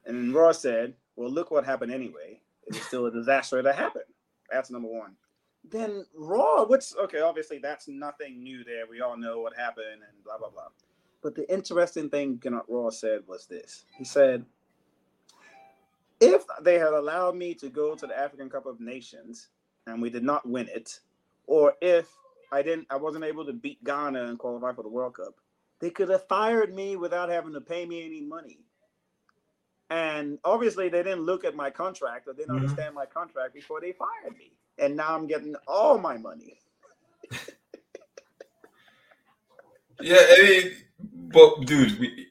And Rohr said, well, look what happened anyway. It was still a disaster that happened. That's number one. Then Rohr, what's okay, obviously that's nothing new there. We all know what happened and blah, blah, blah. But the interesting thing Gernot Rohr said was this. He said, if they had allowed me to go to the African Cup of Nations and we did not win it, or if I didn't, I wasn't able to beat Ghana and qualify for the World Cup, they could have fired me without having to pay me any money. And obviously, they didn't look at my contract or didn't mm-hmm. understand my contract before they fired me. And now I'm getting all my money. yeah, hey, but dude, we,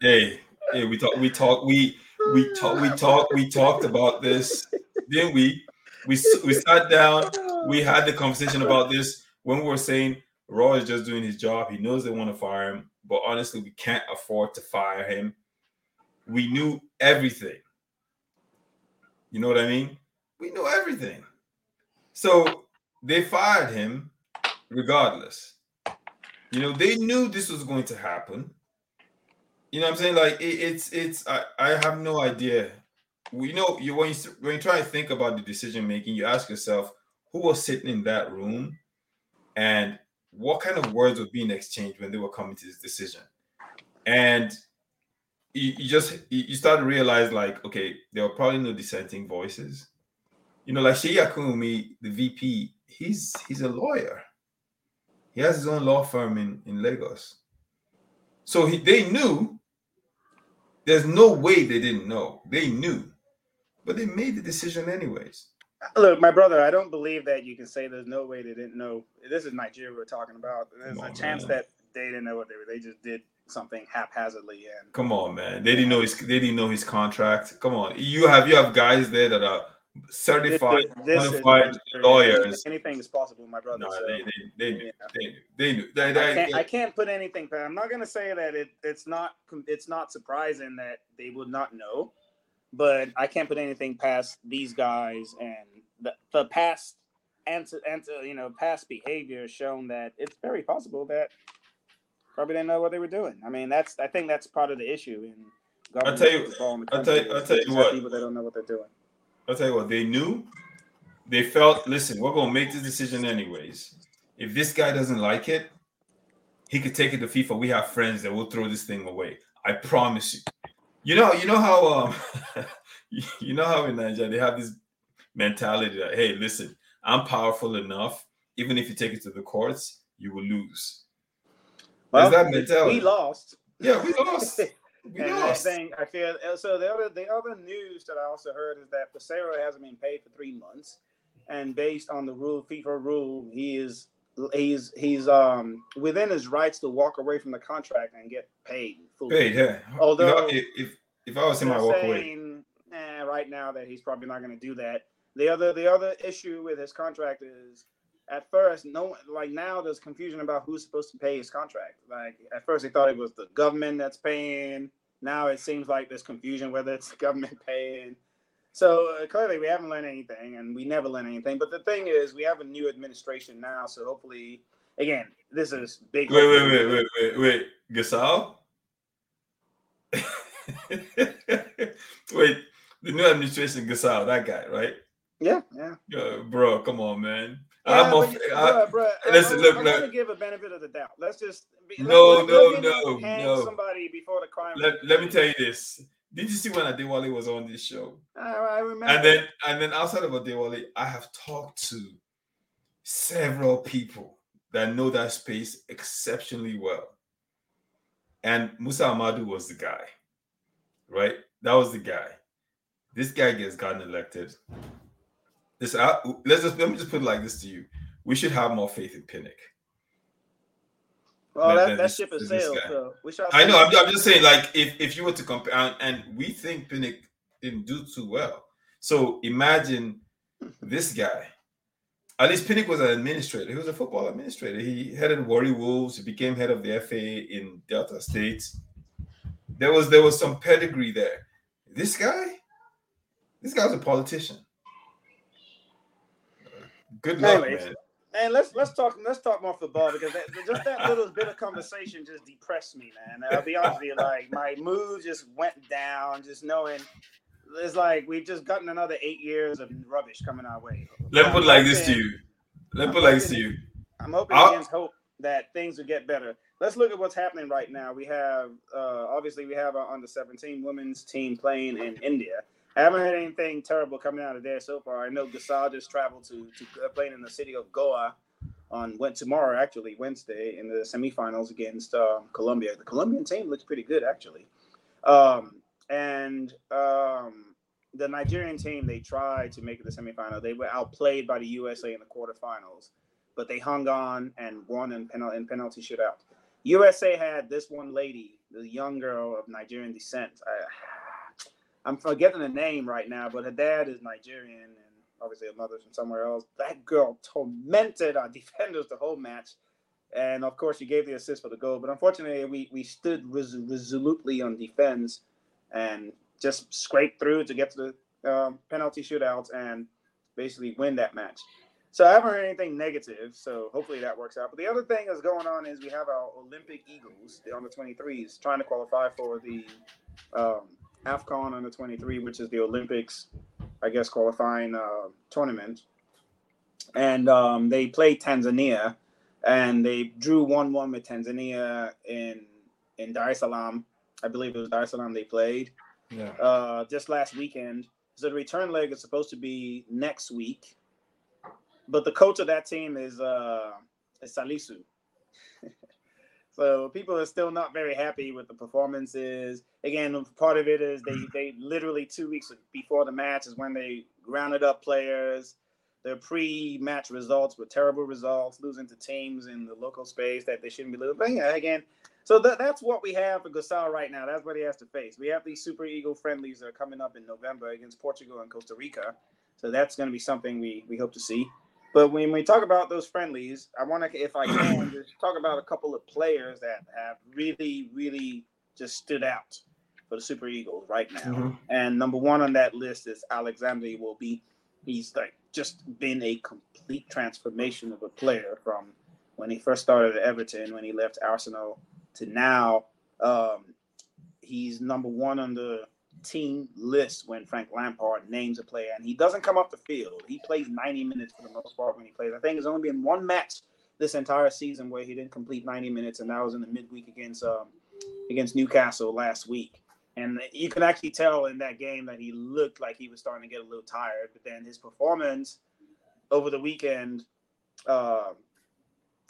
hey, hey, we talk, we talk, we we talked we talked we talked about this didn't we? We we sat down we had the conversation about this when we were saying Rohr is just doing his job. He knows they want to fire him but honestly we can't afford to fire him. We knew everything. You know what i mean? We knew everything. So they fired him regardless you know they knew this was going to happen you know what I'm saying? Like it, it's it's I, I have no idea. You know, you when you when you try to think about the decision making, you ask yourself who was sitting in that room and what kind of words were being exchanged when they were coming to this decision. And you, you just you start to realize like, okay, there were probably no dissenting voices. You know, like Seyi Akinwunmi, the VP, he's he's a lawyer. He has his own law firm in, in Lagos. So he, they knew there's no way they didn't know. They knew, but they made the decision anyways. Look, my brother, I don't believe that you can say there's no way they didn't know. This is Nigeria we're talking about. There's a chance man. that they didn't know what they were. They just did something haphazardly. And come on, man, they didn't know his. They didn't know his contract. Come on, you have you have guys there that are certified, this, this qualified lawyers. Anything is possible, my brother. No, so, they, they, they, knew, they knew. They knew. They, they, I, can't, I can't put anything. I'm not going to say that it, it's not. It's not surprising that they would not know, but I can't put anything past these guys and the, the past answer, answer. You know, past behavior has shown that it's very possible that probably didn't know what they were doing. I mean, that's. I think that's part of the issue in. I'll tell you. I'll tell you. I'll tell you what. People that don't know what they're doing. I'll tell you what, they knew, they felt, listen, we're gonna make this decision anyways. If this guy doesn't like it, he could take it to FIFA. We have friends that will throw this thing away. I promise you. You know, you know how um you know how in Nigeria they have this mentality that hey, listen, I'm powerful enough. Even if you take it to the courts, you will lose. Well, that mentality. We lost. Yeah, we lost. We and lost. Thing, I feel uh, so. The other the other news that I also heard is that Peseiro hasn't been paid for three months, and based on the rule, FIFA rule, he is he's he's um within his rights to walk away from the contract and get paid. Fully. Paid, yeah. Although you if if I was him, I walk saying, away. Eh, right now that he's probably not going to do that. The other the other issue with his contract is at first no like now there's confusion about who's supposed to pay his contract. Like at first they thought it was the government that's paying. Now it seems like there's confusion whether it's government paying. So uh, clearly, we haven't learned anything, and we never learn anything. But the thing is, we have a new administration now, so hopefully, again, this is big. Wait, wait, wait, wait, wait, wait, Gusau. wait, the new administration, Gusau, that guy, right? Yeah, yeah. Yeah, bro, come on, man. Yeah, I'm off, bro, bro, listen, I'm, look, I'm look. gonna give a benefit of the doubt. Let's just be, no, let, no, no, no. Somebody before the crime. Let, let me tell you this. Did you see when Adewale was on this show? I remember. And then, and then outside of Adewale, I have talked to several people that know that space exceptionally well. And Musa Amadu was the guy, right? That was the guy. This guy gets gotten elected. This, I, let's just let me just put it like this to you: We should have more faith in Pinnick. Well, that, that, ship has sailed. So. I know. I'm, I'm, just saying, like, if if you were to compare, and, and we think Pinnick didn't do too well. So imagine this guy. At least Pinnick was an administrator. He was a football administrator. He headed Warri Wolves. He became head of the FA in Delta State. There was there was some pedigree there. This guy, this guy's a politician. Good luck, Anyways, man. And let's let's talk let's talk more football because that, just that little bit of conversation just depressed me, man. I'll be honest with you, like my mood just went down just knowing it's like we've just gotten another eight years of rubbish coming our way. Let me put like this to you. Let me put like this to you. I'm hoping I'll, against hope that things will get better. Let's look at what's happening right now. We have uh, obviously we have our under 17 women's team playing in India. I haven't heard anything terrible coming out of there so far. I know Gusau just traveled to to uh, playing in the city of Goa on went tomorrow actually Wednesday in the semifinals against um, Colombia. The Colombian team looks pretty good actually, um, and um, the Nigerian team they tried to make it the semifinal. They were outplayed by the USA in the quarterfinals, but they hung on and won in, penal- in penalty shootout. USA had this one lady, the young girl of Nigerian descent. I, I'm forgetting the name right now, but her dad is Nigerian and obviously her mother's from somewhere else. That girl tormented our defenders the whole match. And of course, she gave the assist for the goal. But unfortunately, we, we stood res- resolutely on defense and just scraped through to get to the um, penalty shootouts and basically win that match. So I haven't heard anything negative. So hopefully that works out. But the other thing that's going on is we have our Olympic Eagles, the under 23s, trying to qualify for the um, AFCON under 23, which is the Olympics, I guess, qualifying uh, tournament. And um, they played Tanzania and they drew 1 1 with Tanzania in, in Dar es Salaam. I believe it was Dar es Salaam they played yeah. uh, just last weekend. So the return leg is supposed to be next week. But the coach of that team is, uh, is Salisu. So people are still not very happy with the performances. Again, part of it is they they literally two weeks before the match is when they rounded up players. Their pre-match results were terrible results, losing to teams in the local space that they shouldn't be losing. But yeah, again, so that, that's what we have for Gusau right now. That's what he has to face. We have these Super Eagle friendlies that are coming up in November against Portugal and Costa Rica. So that's going to be something we we hope to see. But when we talk about those friendlies, I want to, if I can, just talk about a couple of players that have really, really just stood out for the Super Eagles right now. Mm-hmm. And number one on that list is Alexander will be. He's like just been a complete transformation of a player from when he first started at Everton, when he left Arsenal, to now. Um, he's number one on the team list when Frank Lampard names a player, and he doesn't come off the field. He plays 90 minutes for the most part when he plays. I think it's only been one match this entire season where he didn't complete 90 minutes, and that was in the midweek against um, against Newcastle last week. And you can actually tell in that game that he looked like he was starting to get a little tired. But then his performance over the weekend, uh,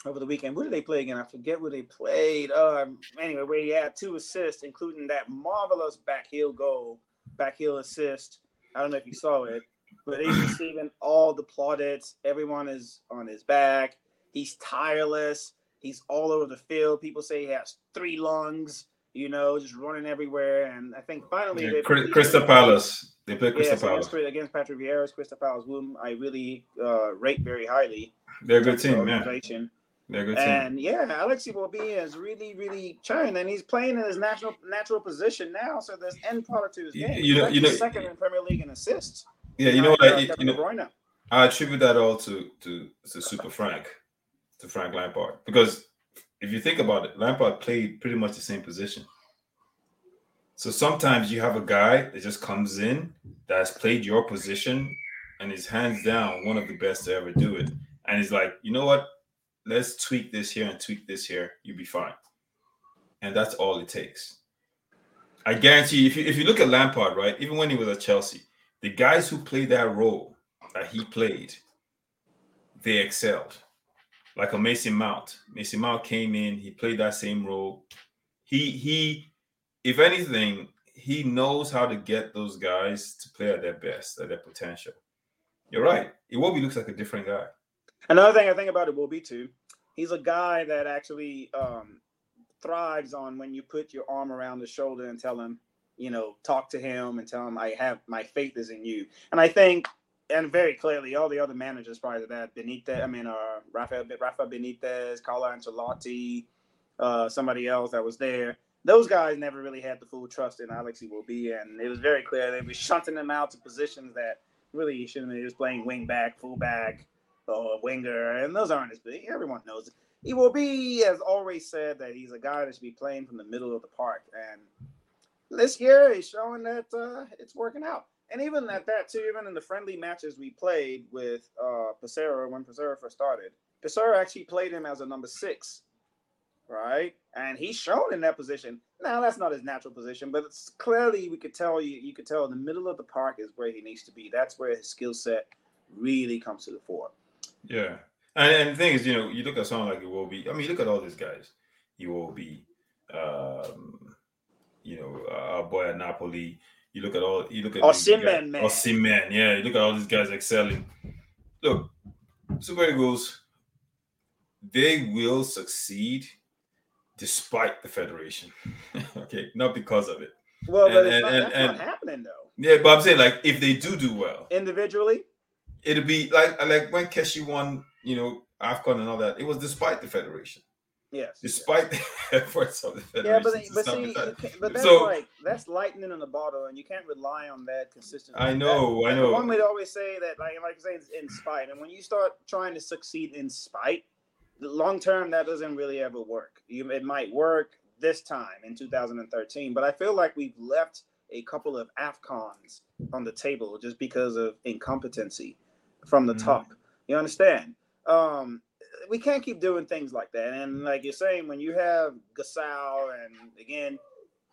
over the weekend, what did they play again? I forget what they played. Um, anyway, where he had two assists, including that marvelous back heel goal, back heel assist. I don't know if you saw it, but he's receiving all the plaudits. Everyone is on his back. He's tireless. He's all over the field. People say he has three lungs, you know, just running everywhere. And I think finally yeah, Crystal Palace. They play Crystal yes, Palace against, against Patrick Vieira's Crystal Palace, whom I really uh, rate very highly. They're a good team, man. They're a good team. And yeah, Alex Iwobi is really, really trying, and he's playing in his national natural position now. So there's end product to his game. You, you know, you know, second in Premier League in assists. Yeah, you know what? I, you know, I attribute that all to to to Super Frank to Frank Lampard because if you think about it, Lampard played pretty much the same position. So sometimes you have a guy that just comes in that has played your position and is hands down one of the best to ever do it. And he's like, you know what? Let's tweak this here and tweak this here. You'll be fine. And that's all it takes. I guarantee you, if you if you look at Lampard, right, even when he was at Chelsea, the guys who played that role that he played, they excelled like a Mason Mount. Mason Mount came in, he played that same role. He he, if anything, he knows how to get those guys to play at their best, at their potential. You're right. It Iwobi looks like a different guy. Another thing I think about it will be too. He's a guy that actually um, thrives on when you put your arm around his shoulder and tell him, you know, talk to him and tell him I have my faith is in you. And I think and very clearly, all the other managers prior to that, Benitez, I mean, uh, Rafael, Rafa Benitez, Carlo Ancelotti, uh, somebody else that was there. Those guys never really had the full trust in Alex Iwobi, and it was very clear they were shunting him out to positions that really he shouldn't. He was playing wing back, full back, or winger, and those aren't his. big. Everyone knows it. Iwobi, has always said that he's a guy that should be playing from the middle of the park, and this year he's showing that uh, it's working out and even at that too, even in the friendly matches we played with uh Peseiro when Peseiro first started, Peseiro actually played him as a number six, right? And he's shown in that position. Now that's not his natural position, but it's clearly we could tell you you could tell in the middle of the park is where he needs to be. That's where his skill set really comes to the fore. Yeah. And, and the thing is, you know, you look at someone like Iwobi. I mean, look at all these guys. You Iwobi, um, you know, uh, our boy at Napoli. You look at all you look at Osimhen, man. Osimhen, yeah. You look at all these guys excelling. Look, Super Eagles, they will succeed despite the federation. okay, not because of it. Well, and, but and, not, that's and, not happening though. Yeah, but I'm saying like if they do do well individually, it'll be like like when Keshi won, you know, AFCON and all that. It was despite the federation. Yes. Despite yes. the efforts of the federation. Yeah, but, but see, but that's so, like that's lightning in a bottle, and you can't rely on that consistently. I know, that, I know. One would always say that, like, like I say, it's in spite, and when you start trying to succeed in spite, long term that doesn't really ever work. You, it might work this time in 2013, but I feel like we've left a couple of Afcons on the table just because of incompetency from the mm-hmm. top. You understand? Um, we can't keep doing things like that. And like you're saying, when you have Gusau, and again,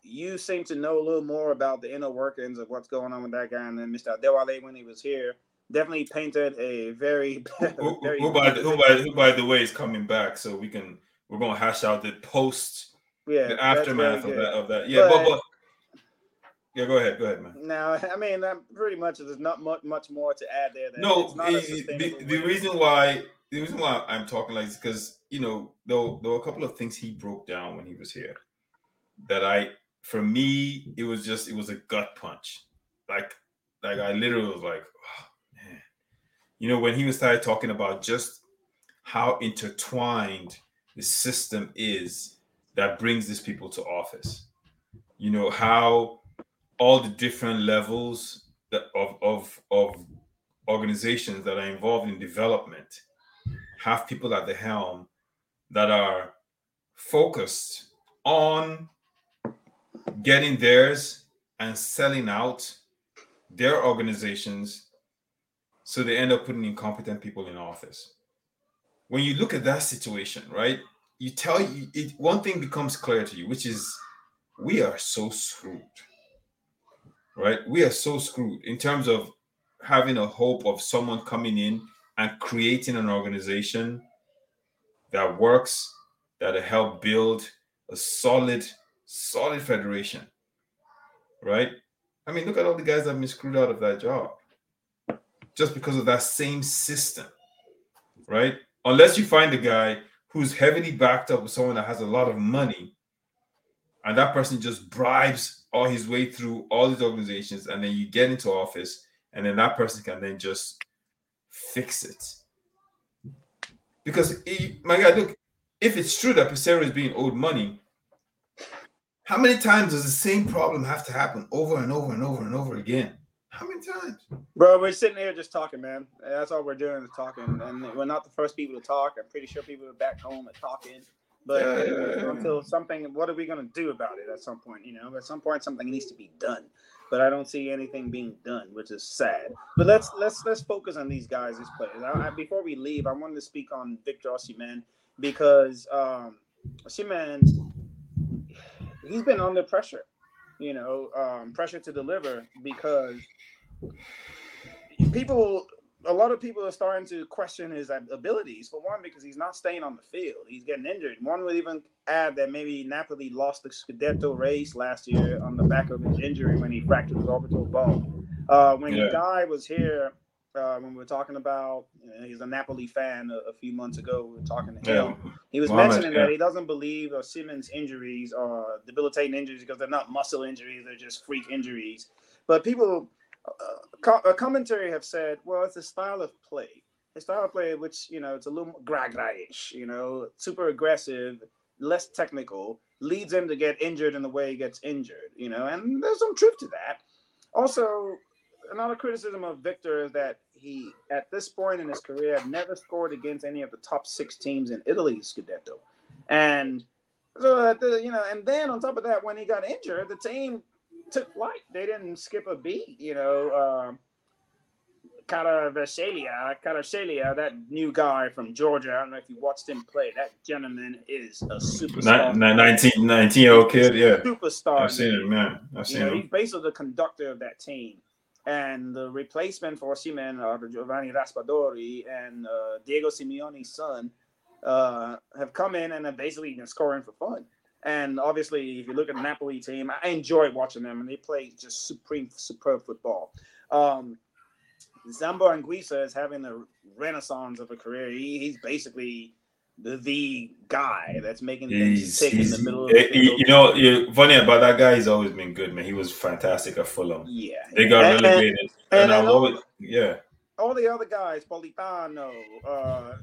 you seem to know a little more about the inner workings of what's going on with that guy. And then Mr. Adewale, when he was here, definitely painted a very, who, very who, by the, who, by, who, by the way, is coming back, so we can we're gonna hash out the post, yeah, the aftermath of that of that. Yeah, but, but yeah, go ahead, go ahead, man. Now, I mean, I'm pretty much there's not much much more to add there. no, the, the reason why the reason why I'm talking like this because you know there, there were a couple of things he broke down when he was here that I for me it was just it was a gut punch like like I literally was like oh, man you know when he was started talking about just how intertwined the system is that brings these people to office you know how all the different levels that of of of organizations that are involved in development have people at the helm that are focused on getting theirs and selling out their organizations so they end up putting incompetent people in office when you look at that situation, right? You tell you it, one thing becomes clear to you, which is we are so screwed, right? We are so screwed in terms of having a hope of someone coming in and creating an organization that works, that'll help build a solid, solid federation, right? I mean, look at all the guys that have been screwed out of that job just because of that same system, right? Unless you find a guy who's heavily backed up with someone that has a lot of money, and that person just bribes all his way through all these organizations, and then you get into office, and then that person can then just fix it. Because eh, my God, look, if it's true that Peseiro is being owed money, how many times does the same problem have to happen over and over and over and over again? How many times? Bro, we're sitting here just talking, man. That's all we're doing is talking. And we're not the first people to talk. I'm pretty sure people are back home are talking. But yeah, until something, what are we going to do about it at some point? You know, at some point, something needs to be done. But I don't see anything being done, which is sad. But let's let's let's focus on these guys, these players. I, I, before we leave, I wanted to speak on Victor Osimhen because um, Osimhen, he's been under pressure you know, um, pressure to deliver because people, a lot of people are starting to question his abilities. For one, because he's not staying on the field, he's getting injured. One would even add that maybe Napoli lost the Scudetto race last year on the back of his injury when he fractured his orbital bone. Uh, when yeah. Guy was here uh, when we were talking about you know, he's a Napoli fan a, a, few months ago. We were talking to him. Yeah. He was mentioning yeah. that he doesn't believe uh, Osimhen's injuries are debilitating injuries because they're not muscle injuries; they're just freak injuries. But people, co- a commentary have said, well, it's a style of play. A style of play which you know it's a little gra-gra-ish, you know, super aggressive, less technical, leads him to get injured in the way he gets injured, you know, and there's some truth to that. Also, another criticism of Victor is that he, at this point in his career, had never scored against any of the top six teams in Italy's Scudetto, and so you know, and then on top of that, when he got injured, the team took flight. They didn't skip a beat. You know, uh, Kvaratskhelia, Kvaratskhelia, that new guy from Georgia. I don't know if you watched him play. That gentleman is a superstar. 19, 19 year old kid, yeah. Superstar. I've seen him, man. I've seen you know, him. He's basically the conductor of that team and the replacement for Osimhen are Giovanni Raspadori and uh, Diego Simeone's son uh, have come in and are basically been scoring for fun. And obviously, if you look at the Napoli team, I enjoy watching them, and they play just supreme, superb football. Um, Zambo Anguissa is having a renaissance of a career. He, he's basically the, the guy that's making things tick in the middle. Of the you, you know, you, funny about that guy. He's always been good, man. He was fantastic at Fulham. Yeah, they got and, relegated, and, and, and always, yeah. All the other guys, Politano, uh,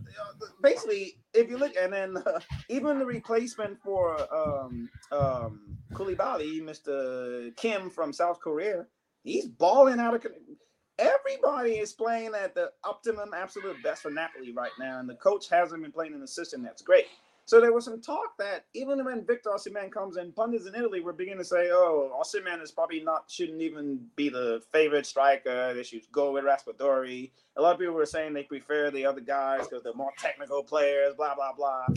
basically, if you look, and then uh, even the replacement for um, um, Koulibaly, Mr. Kim from South Korea, he's balling out of everybody is playing at the optimum, absolute best for Napoli right now, and the coach hasn't been playing in the system. That's great. So there was some talk that even when Victor Osimhen comes in, pundits in Italy were beginning to say, "Oh, Osimhen is probably not shouldn't even be the favorite striker. They should go with Raspadori." A lot of people were saying they prefer the other guys because they're more technical players. Blah blah blah.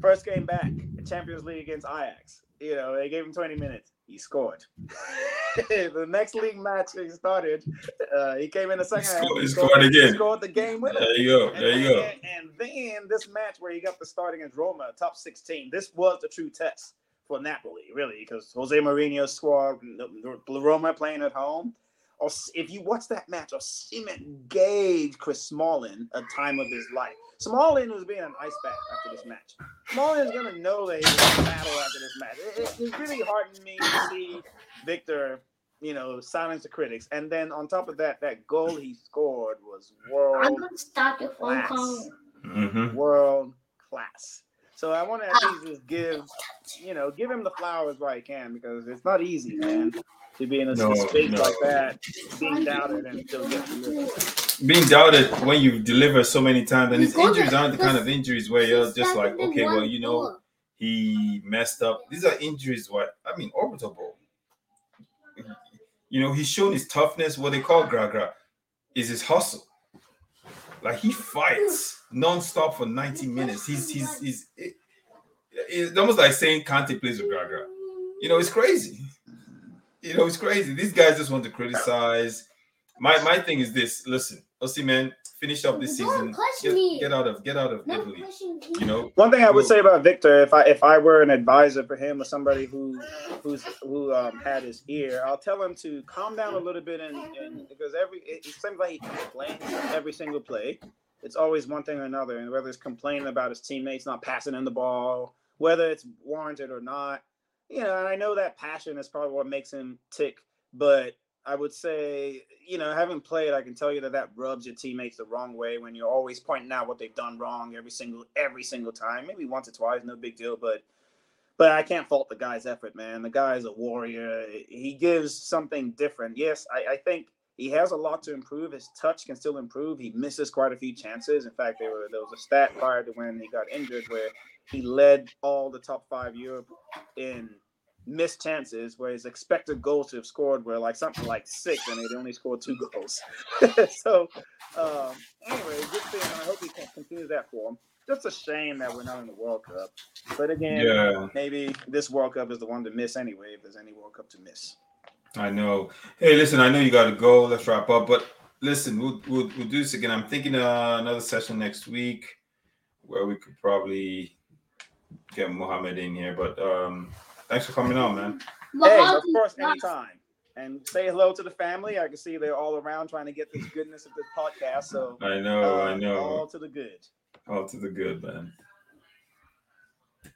First game back, Champions League against Ajax. You know, they gave him 20 minutes he scored. the next league match he started, uh, he came in the second half. He scored, scored again. He scored the game winner. There you go. There you go. And then this match where he got the start against Roma, top 16. This was the true test for Napoli, really, because Jose Mourinho's squad, Roma playing at home. If you watch that match, Osimhen gave Chris Smalling a time of his life. Smalling was being an ice bath after this match. Smalling is gonna know that he's gonna battle after this match. It, it, it's really heartening me to see Victor, you know, silence the critics. And then on top of that, that goal he scored was world. I'm gonna start the phone call. Mm-hmm. World class. So I want to at least just give, you know, give him the flowers while he can because it's not easy, man to be in a no, space no. like that, being doubted and still get delivered. Being doubted when you deliver so many times, and his injuries aren't the kind of injuries where you're just like, okay, well, you know, he messed up. These are injuries. What I mean, orbital You know, he's shown his toughness. What they call gra gra is his hustle. Like he fights non-stop for 90 minutes. He's he's he's it, it's almost like saying Kante plays with gra gra. You know, it's crazy. You know, it's crazy. These guys just want to criticize. My my thing is this. Listen, man, finish up this season. Get, get, out of get out of Italy. You know. One thing I would say about Victor, if I if I were an advisor for him or somebody who who's who um, had his ear, I'll tell him to calm down a little bit and, and because every it, it seems like he complains every single play. It's always one thing or another, and whether it's complaining about his teammates not passing in the ball, whether it's warranted or not, you know. And I know that passion is probably what makes him tick, but I would say, you know, having played, I can tell you that that rubs your teammates the wrong way when you're always pointing out what they've done wrong every single every single time. Maybe once or twice, no big deal, but but I can't fault the guy's effort, man. The guy is a warrior. He gives something different. Yes, I, I think he has a lot to improve. His touch can still improve. He misses quite a few chances. In fact, there were there was a stat prior to when he got injured where he led all the top five Europe in missed chances where his expected goals to have scored were like something like six and they only scored two goals. so um, anyway, good thing, and I hope he can continue that for him. Just a shame that we're not in the World Cup. But again, yeah. maybe this World Cup is the one to miss anyway, if there's any World Cup to miss. I know. Hey, listen, I know you got to go. Let's wrap up. But listen, we'll, we'll, we'll do this again. I'm thinking uh, another session next week where we could probably get Mohammed in here. But um, Thanks for coming on, man. Hey, of course, anytime. And say hello to the family. I can see they're all around trying to get this goodness of this podcast. So I know, uh, I know. All to the good. All to the good, man.